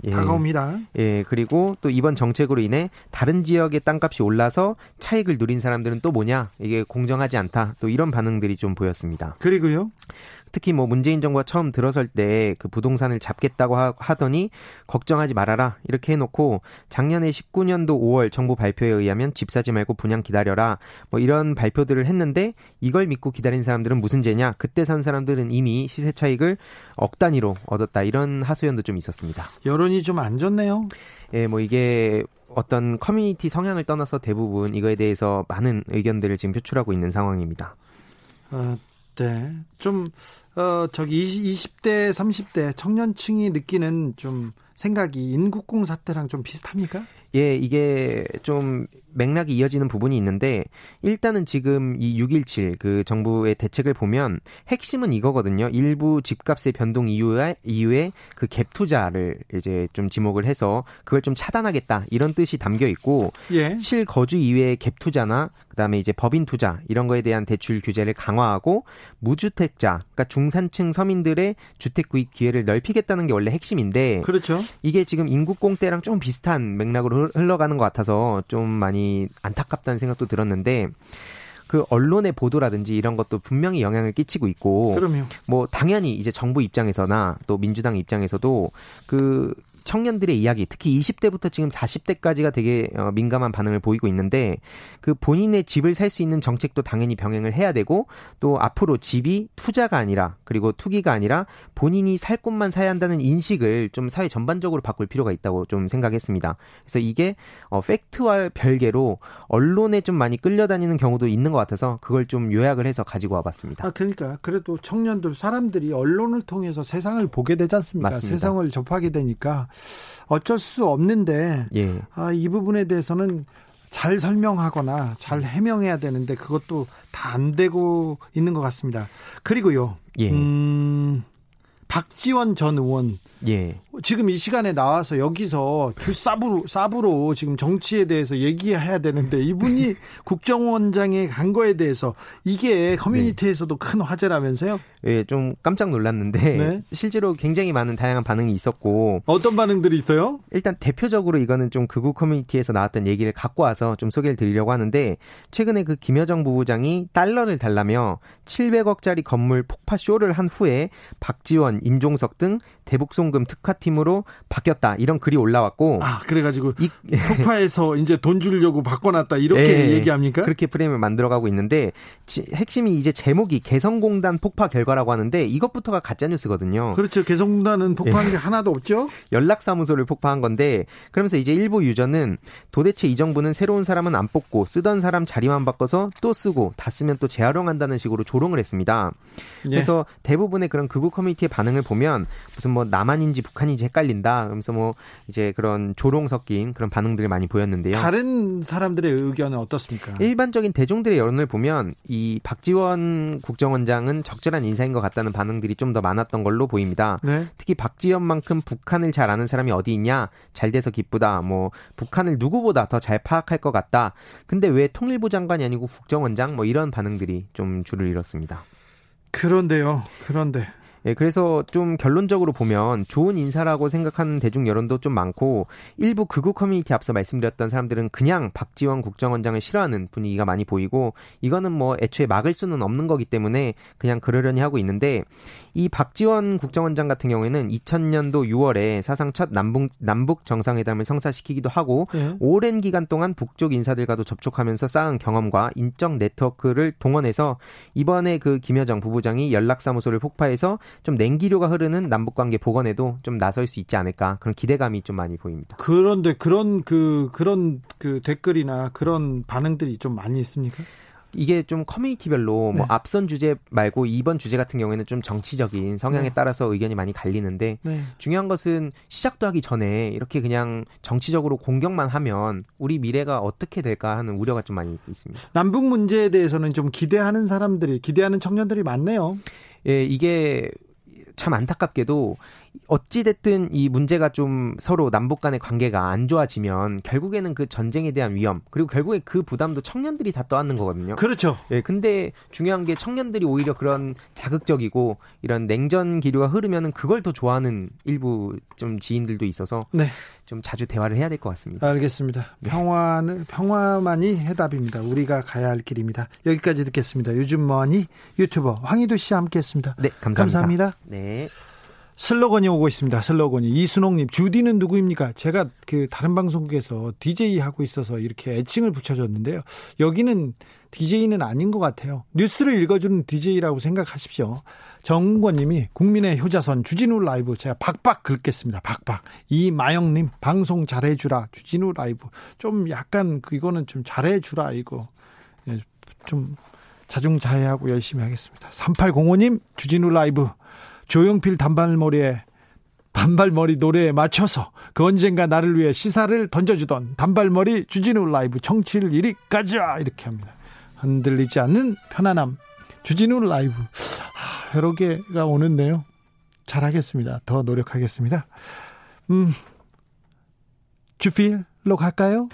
예. 다가옵니다. 예, 그리고 또 이번 정책으로 인해 다른 지역의 땅값이 올라서 차익을 누린 사람들은 또 뭐냐? 이게 공정하지 않다. 또 이런 반응들이 좀 보였습니다. 그리고요? 특히 뭐 문재인 정부가 처음 들어설 때 그 부동산을 잡겠다고 하, 더니 걱정하지 말아라 이렇게 해놓고 작년에 19년도 5월 정부 발표에 의하면 집 사지 말고 분양 기다려라 뭐 이런 발표들을 했는데 이걸 믿고 기다린 사람들은 무슨 죄냐 그때 산 사람들은 이미 시세 차익을 억 단위로 얻었다 이런 하소연도 좀 있었습니다. 여론이 좀 안 좋네요. 예, 뭐 이게 어떤 커뮤니티 성향을 떠나서 대부분 이거에 대해서 많은 의견들을 지금 표출하고 있는 상황입니다. 어, 네. 좀 어, 저기 20, 대 30대 청년층이 느끼는 좀 생각이 인국공 사태랑 좀 비슷합니까? 예, 이게 좀 맥락이 이어지는 부분이 있는데 일단은 지금 이 6.17 그 정부의 대책을 보면 핵심은 이거거든요. 일부 집값의 변동 이후에 이후에 그 갭 투자를 이제 좀 지목을 해서 그걸 좀 차단하겠다 이런 뜻이 담겨 있고 예. 실거주 이외의 갭 투자나 그다음에 이제 법인 투자 이런 거에 대한 대출 규제를 강화하고 무주택자 그러니까 중산층 서민들의 주택 구입 기회를 넓히겠다는 게 원래 핵심인데 그렇죠. 이게 지금 인구공대랑 좀 비슷한 맥락으로 흘러가는 것 같아서 좀 많이 안타깝다는 생각도 들었는데 그 언론의 보도라든지 이런 것도 분명히 영향을 끼치고 있고 그럼요. 뭐 당연히 이제 정부 입장에서나 또 민주당 입장에서도 그 청년들의 이야기, 특히 20대부터 지금 40대까지가 되게 어, 민감한 반응을 보이고 있는데 그 본인의 집을 살 수 있는 정책도 당연히 병행을 해야 되고 또 앞으로 집이 투자가 아니라 그리고 투기가 아니라 본인이 살 곳만 사야 한다는 인식을 좀 사회 전반적으로 바꿀 필요가 있다고 좀 생각했습니다. 그래서 이게 어, 팩트와 별개로 언론에 좀 많이 끌려다니는 경우도 있는 것 같아서 그걸 좀 요약을 해서 가지고 와봤습니다. 아 그러니까 그래도 청년들 사람들이 언론을 통해서 세상을 보게 되지 않습니까? 맞습니다. 세상을 접하게 되니까 어쩔 수 없는데 예. 아, 이 부분에 대해서는 잘 설명하거나 잘 해명해야 되는데 그것도 다 안 되고 있는 것 같습니다. 그리고요. 예. 음, 박지원 전 의원 예. 지금 이 시간에 나와서 여기서 주사부로 사부로 지금 정치에 대해서 얘기해야 되는데 이분이 국정원장에 간 거에 대해서 이게 커뮤니티에서도 네. 큰 화제라면서요? 예, 좀 깜짝 놀랐는데 네. 실제로 굉장히 많은 다양한 반응이 있었고 어떤 반응들이 있어요? 일단 대표적으로 이거는 좀 극우 커뮤니티에서 나왔던 얘기를 갖고 와서 좀 소개를 드리려고 하는데 최근에 그 김여정 부부장이 달러를 달라며 700억짜리 건물 폭파 쇼를 한 후에 박지원, 임종석 등 대북송금 특화팀으로 바뀌었다 이런 글이 올라왔고 아 그래가지고 이, 폭파해서 이제 돈 주려고 바꿔놨다 이렇게 네, 얘기합니까? 그렇게 프레임을 만들어가고 있는데 지, 핵심이 이제 제목이 개성공단 폭파 결과라고 하는데 이것부터가 가짜 뉴스거든요. 그렇죠. 개성공단은 폭파한 네. 게 하나도 없죠. 연락사무소를 폭파한 건데 그러면서 이제 일부 유저는 도대체 이 정부는 새로운 사람은 안 뽑고 쓰던 사람 자리만 바꿔서 또 쓰고 다 쓰면 또 재활용한다는 식으로 조롱을 했습니다. 예. 그래서 대부분의 그런 극우 커뮤니티의 반응을 보면 무슨 뭐 남한인지 북한인지 헷갈린다. 그러면서 뭐 이제 그런 조롱 섞인 그런 반응들을 많이 보였는데요. 다른 사람들의 의견은 어떻습니까? 일반적인 대중들의 여론을 보면 이 박지원 국정원장은 적절한 인사인 것 같다는 반응들이 좀 더 많았던 걸로 보입니다. 네. 특히 박지원만큼 북한을 잘 아는 사람이 어디 있냐? 잘 돼서 기쁘다. 뭐 북한을 누구보다 더 잘 파악할 것 같다. 근데 왜 통일부 장관이 아니고 국정원장? 뭐 이런 반응들이 좀 줄을 이었습니다. 그런데요. 그런데 예, 그래서 좀 결론적으로 보면 좋은 인사라고 생각하는 대중 여론도 좀 많고 일부 극우 커뮤니티 앞서 말씀드렸던 사람들은 그냥 박지원 국정원장을 싫어하는 분위기가 많이 보이고 이거는 뭐 애초에 막을 수는 없는 거기 때문에 그냥 그러려니 하고 있는데 이 박지원 국정원장 같은 경우에는 2000년도 6월에 사상 첫 남북 남북 정상회담을 성사시키기도 하고 네. 오랜 기간 동안 북쪽 인사들과도 접촉하면서 쌓은 경험과 인적 네트워크를 동원해서 이번에 그 김여정 부부장이 연락사무소를 폭파해서 좀 냉기류가 흐르는 남북 관계 복원에도 좀 나설 수 있지 않을까 그런 기대감이 좀 많이 보입니다. 그런데 그런 그 그런 그 댓글이나 그런 반응들이 좀 많이 있습니까? 이게 좀 커뮤니티별로 뭐 네. 뭐 앞선 주제 말고 이번 주제 같은 경우에는 좀 정치적인 성향에 네. 따라서 의견이 많이 갈리는데 네. 중요한 것은 시작도 하기 전에 이렇게 그냥 정치적으로 공격만 하면 우리 미래가 어떻게 될까 하는 우려가 좀 많이 있습니다. 남북 문제에 대해서는 좀 기대하는 사람들이 기대하는 청년들이 많네요. 예, 이게 참 안타깝게도 어찌됐든 이 문제가 좀 서로 남북 간의 관계가 안 좋아지면 결국에는 그 전쟁에 대한 위험 그리고 결국에 그 부담도 청년들이 다 떠안는 거거든요. 그렇죠. 예, 근데 중요한 게 청년들이 오히려 그런 자극적이고 이런 냉전 기류가 흐르면은 그걸 더 좋아하는 일부 좀 지인들도 있어서 네. 좀 자주 대화를 해야 될 것 같습니다. 알겠습니다. 네. 평화는 평화만이 해답입니다. 우리가 가야 할 길입니다. 여기까지 듣겠습니다. 요즘 뭐니 유튜버 황희도 씨와 함께했습니다. 네, 감사합니다. 감사합니다. 네. 슬로건이 오고 있습니다. 슬로건이 이순옥님 주디는 누구입니까? 제가 그 다른 방송국에서 DJ 하고 있어서 이렇게 애칭을 붙여줬는데요. 여기는 DJ는 아닌 것 같아요. 뉴스를 읽어주는 DJ라고 생각하십시오. 정은권님이 국민의 효자선 주진우 라이브 제가 박박 긁겠습니다. 박박. 이마영님 방송 잘해주라 주진우 라이브 좀 약간 이거는 좀 잘해주라 이거 예, 좀 자중자애하고 열심히 하겠습니다. 3805님, 주진우 라이브, 조용필 단발머리에 단발머리 노래에 맞춰서 그 언젠가 나를 위해 시사를 던져주던 단발머리 주진우 라이브 청취율 1위까지야 이렇게 합니다. 흔들리지 않는 편안함 주진우 라이브 아, 여러 개가 오는데요. 잘하겠습니다. 더 노력하겠습니다. 음, 주필로 갈까요?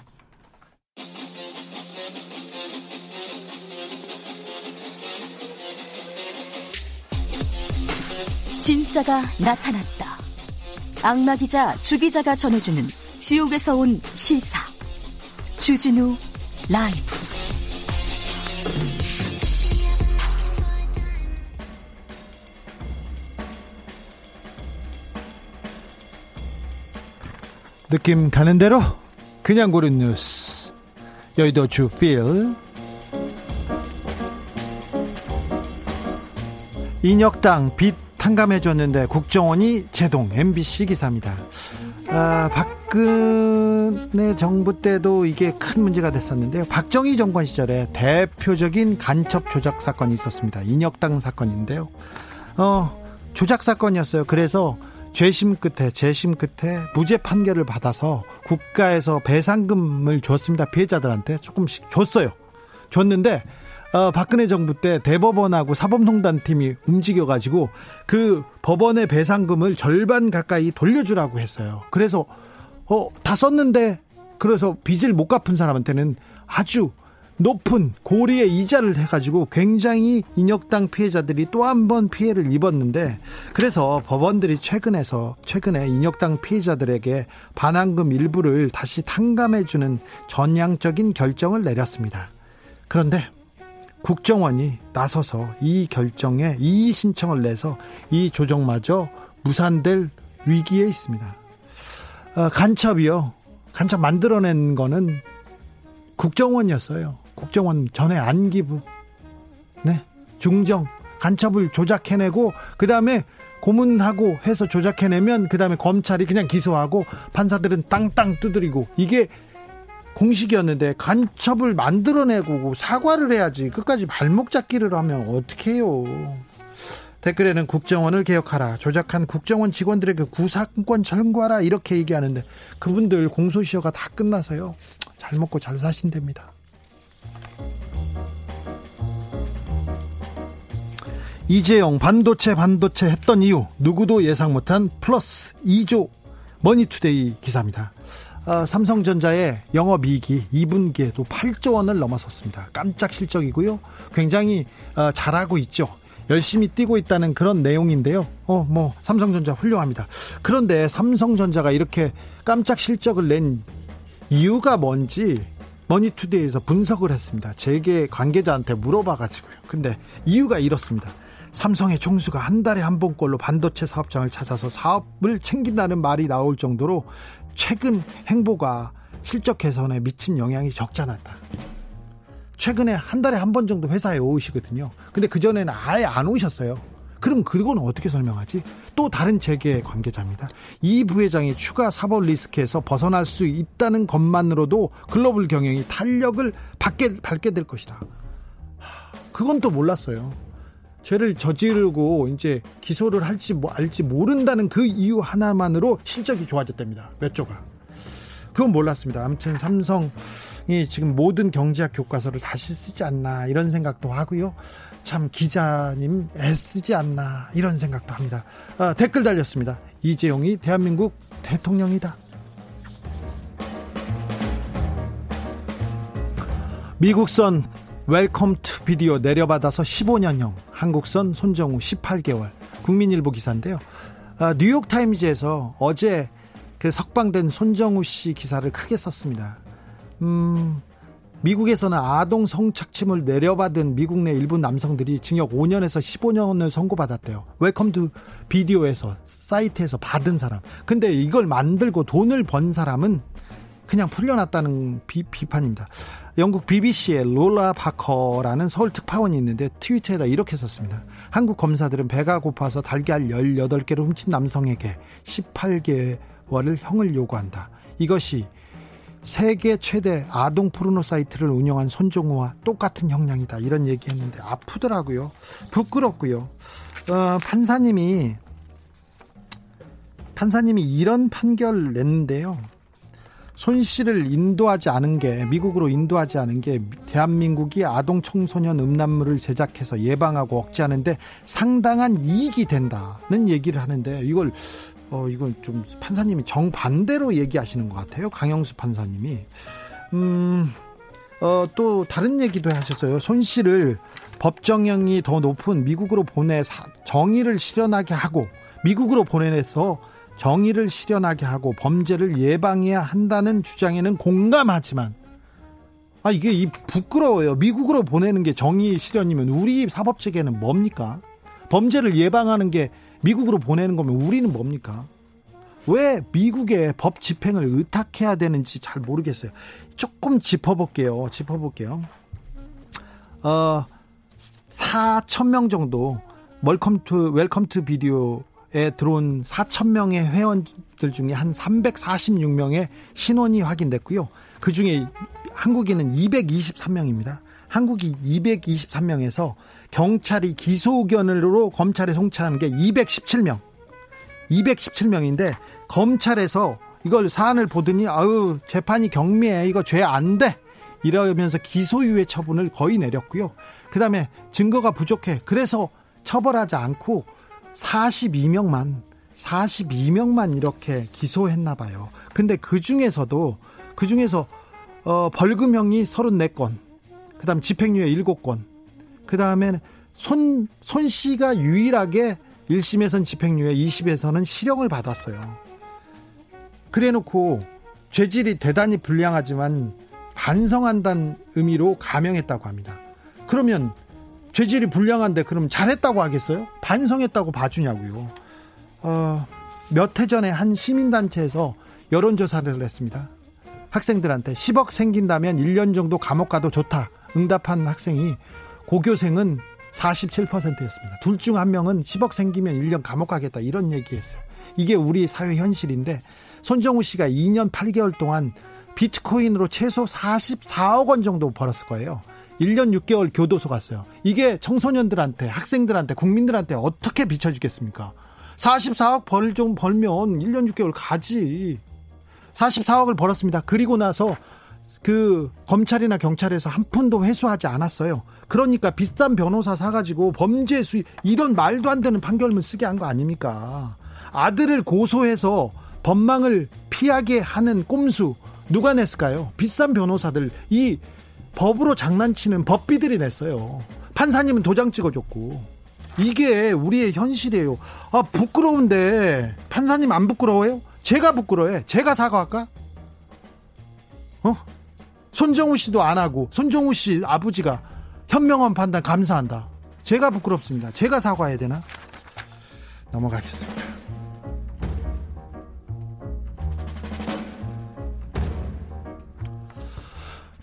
진짜가 나타났다. 악마 기자 주 기자가 전해주는 지옥에서 온 실사. 주진우 라이브. 느낌 가는 대로 그냥 고른 뉴스. 여의도 주필. 인혁당 빚 탕감해줬는데 국정원이 제동 MBC 기사입니다. 아, 박근혜 정부 때도 이게 큰 문제가 됐었는데요. 박정희 정권 시절에 대표적인 간첩 조작 사건이 있었습니다. 인혁당 사건인데요. 어, 조작 사건이었어요. 그래서 죄심 끝에 재심 끝에 무죄 판결을 받아서 국가에서 배상금을 줬습니다. 피해자들한테 조금씩 줬어요. 줬는데 어, 박근혜 정부 때 대법원하고 사법농단 팀이 움직여가지고 그 법원의 배상금을 절반 가까이 돌려주라고 했어요. 그래서 어, 다 썼는데 그래서 빚을 못 갚은 사람한테는 아주 높은 고리의 이자를 해가지고 굉장히 인혁당 피해자들이 또 한 번 피해를 입었는데 그래서 법원들이 최근에서 최근에 인혁당 피해자들에게 반환금 일부를 다시 탕감해주는 전향적인 결정을 내렸습니다. 그런데 국정원이 나서서 이 결정에 이의 신청을 내서 이 조정마저 무산될 위기에 있습니다. 어, 간첩이요. 간첩 만들어낸 거는 국정원이었어요. 국정원 전에 안기부, 네, 중정, 간첩을 조작해내고 그 다음에 고문하고 해서 조작해내면 그 다음에 검찰이 그냥 기소하고 판사들은 땅땅 두드리고 이게 공식이었는데 간첩을 만들어내고 사과를 해야지 끝까지 발목 잡기를 하면 어떻게 해요? 댓글에는 국정원을 개혁하라 조작한 국정원 직원들에게 구사권 청구하라 이렇게 얘기하는데 그분들 공소시효가 다 끝나서요. 잘 먹고 잘 사신답니다. 이재용 반도체 반도체 했던 이유 누구도 예상 못한 플러스 2조 머니투데이 기사입니다. 어, 삼성전자의 영업이익이 2분기에도 8조 원을 넘어섰습니다. 깜짝 실적이고요. 굉장히 어, 잘하고 있죠. 열심히 뛰고 있다는 그런 내용인데요. 어, 뭐 삼성전자 훌륭합니다. 그런데 삼성전자가 이렇게 깜짝 실적을 낸 이유가 뭔지 머니투데이에서 분석을 했습니다. 재계 관계자한테 물어봐가지고요. 근데 이유가 이렇습니다. 삼성의 총수가 한 달에 한 번꼴로 반도체 사업장을 찾아서 사업을 챙긴다는 말이 나올 정도로 최근 행보가 실적 개선에 미친 영향이 적지 않았다. 최근에 한 달에 한 번 정도 회사에 오시거든요. 근데 그전에는 아예 안 오셨어요. 그럼 그건 어떻게 설명하지? 또 다른 재계 관계자입니다. 이 부회장이 추가 사법 리스크에서 벗어날 수 있다는 것만으로도 글로벌 경영이 탄력을 받게, 받게 될 것이다. 그건 또 몰랐어요. 죄를 저지르고 이제 기소를 할지 뭐 알지 모른다는 그 이유 하나만으로 실적이 좋아졌답니다. 몇 조가. 그건 몰랐습니다. 아무튼 삼성이 지금 모든 경제학 교과서를 다시 쓰지 않나 이런 생각도 하고요. 참 기자님 애쓰지 않나 이런 생각도 합니다. 아, 댓글 달렸습니다. 이재용이 대한민국 대통령이다. 미국선 Welcome to Video 내려받아서 15년형 한국선 손정우 18개월 국민일보 기사인데요. 아, 뉴욕타임즈에서 어제 그 석방된 손정우 씨 기사를 크게 썼습니다. 음, 미국에서는 아동 성착취물 내려받은 미국 내 일부 남성들이 징역 5년에서 15년을 선고받았대요. Welcome to Video에서 사이트에서 받은 사람. 근데 이걸 만들고 돈을 번 사람은 그냥 풀려났다는 비, 비판입니다. 영국 BBC의 로라 비커라는 서울 특파원이 있는데 트위터에다 이렇게 썼습니다. 한국 검사들은 배가 고파서 달걀 18개를 훔친 남성에게 18개월을 형을 요구한다. 이것이 세계 최대 아동 포르노 사이트를 운영한 손종우와 똑같은 형량이다. 이런 얘기 했는데 아프더라고요. 부끄럽고요. 어, 판사님이 판사님이 이런 판결 냈는데요. 손 씨를 인도하지 않은 게 미국으로 인도하지 않은 게 대한민국이 아동 청소년 음란물을 제작해서 예방하고 억제하는데 상당한 이익이 된다는 얘기를 하는데 이걸 어 이건 좀 판사님이 정반대로 얘기하시는 것 같아요. 강영수 판사님이 음. 어, 또 다른 얘기도 하셨어요. 손 씨를 법정형이 더 높은 미국으로 보내 정의를 실현하게 하고 미국으로 보내서 정의를 실현하게 하고 범죄를 예방해야 한다는 주장에는 공감하지만 아 이게 이 부끄러워요. 미국으로 보내는 게 정의 실현이면 우리 사법 체계는 뭡니까? 범죄를 예방하는 게 미국으로 보내는 거면 우리는 뭡니까? 왜 미국의 법 집행을 의탁해야 되는지 잘 모르겠어요. 조금 짚어볼게요. 짚어볼게요. 어, 4천 명 정도 멀컴 투 Welcome to Video에 들어온 4천 명의 회원들 중에 한 346명의 신원이 확인됐고요. 그 중에 한국인은 223명입니다. 한국이 223명에서 경찰이 기소 의견으로 검찰에 송치하는 게 217명. 217명인데 검찰에서 이걸 사안을 보더니 아유 재판이 경미해 이거 죄 안 돼. 이러면서 기소유예 처분을 거의 내렸고요. 그다음에 증거가 부족해. 그래서 처벌하지 않고 42명만 42명만 이렇게 기소했나 봐요. 근데 그 중에서도 그 중에서 어, 벌금형이 34건, 그다음 집행유예 7건, 그 다음에 손, 손 씨가 유일하게 1심에선 집행유예, 2심에서는 실형을 받았어요. 그래 놓고 죄질이 대단히 불량하지만 반성한다는 의미로 가명했다고 합니다. 그러면 죄질이 불량한데 그럼 잘했다고 하겠어요? 반성했다고 봐주냐고요. 어, 몇 해 전에 한 시민단체에서 여론조사를 했습니다. 학생들한테 10억 생긴다면 1년 정도 감옥 가도 좋다. 응답한 학생이 고교생은 47%였습니다. 둘 중 한 명은 10억 생기면 1년 감옥 가겠다. 이런 얘기했어요. 이게 우리 사회 현실인데 손정우 씨가 2년 8개월 동안 비트코인으로 최소 44억 원 정도 벌었을 거예요. 1년 6개월 교도소 갔어요. 이게 청소년들한테, 학생들한테, 국민들한테 어떻게 비춰지겠습니까? 44억 벌 좀 벌면 1년 6개월 가지. 44억을 벌었습니다. 그리고 나서 그 검찰이나 경찰에서 한 푼도 회수하지 않았어요. 그러니까 비싼 변호사 사가지고 범죄 수익, 이런 말도 안 되는 판결문 쓰게 한 거 아닙니까? 아들을 고소해서 법망을 피하게 하는 꼼수 누가 냈을까요? 비싼 변호사들 이 법으로 장난치는 법비들이 냈어요. 판사님은 도장 찍어줬고. 이게 우리의 현실이에요. 아, 부끄러운데, 판사님 안 부끄러워요? 제가 부끄러워해. 제가 사과할까? 어? 손정우 씨도 안 하고, 손정우 씨 아버지가 현명한 판단 감사한다. 제가 부끄럽습니다. 제가 사과해야 되나? 넘어가겠습니다.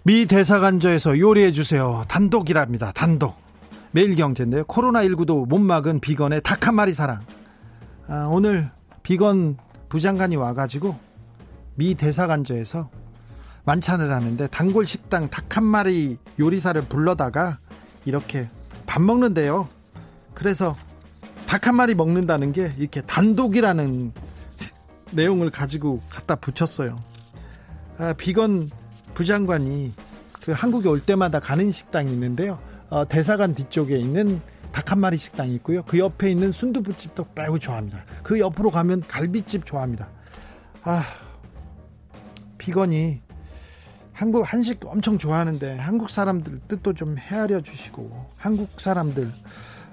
미 대사관저에서 요리해 주세요. 단독이랍니다. 단독. 매일경제인데요. 코로나19도 못 막은 비건의 닭 한 마리 사랑. 아, 오늘 비건 부장관이 와가지고 미 대사관저에서 만찬을 하는데 단골 식당 닭 한 마리 요리사를 불러다가 이렇게 밥 먹는데요. 그래서 닭 한 마리 먹는다는 게 이렇게 단독이라는 내용을 가지고 갖다 붙였어요. 아, 비건 부장관이 그 한국에 올 때마다 가는 식당이 있는데요. 어, 대사관 뒤쪽에 있는 닭 한 마리 식당이 있고요. 그 옆에 있는 순두부집도 매우 좋아합니다. 그 옆으로 가면 갈비집 좋아합니다. 아, 비건이 한국 한식 엄청 좋아하는데 한국 사람들 뜻도 좀 헤아려 주시고 한국 사람들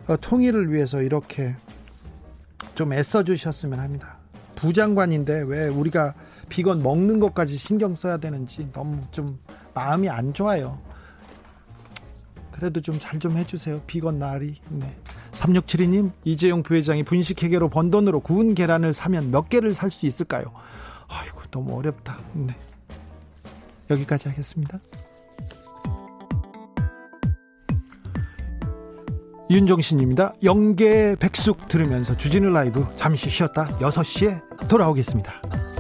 어, 통일을 위해서 이렇게 좀 애써 주셨으면 합니다. 부장관인데 왜 우리가 비건 먹는 것까지 신경 써야 되는지 너무 좀 마음이 안 좋아요. 그래도 좀 잘좀 좀 해주세요. 비건 날이. 네. 3672님, 이재용 부회장이 분식회계로 번 돈으로 구운 계란을 사면 몇 개를 살 수 있을까요? 아이고, 너무 어렵다. 네. 여기까지 하겠습니다. 윤종신입니다. 영계 백숙 들으면서 주진우 라이브 잠시 쉬었다 6시에 돌아오겠습니다.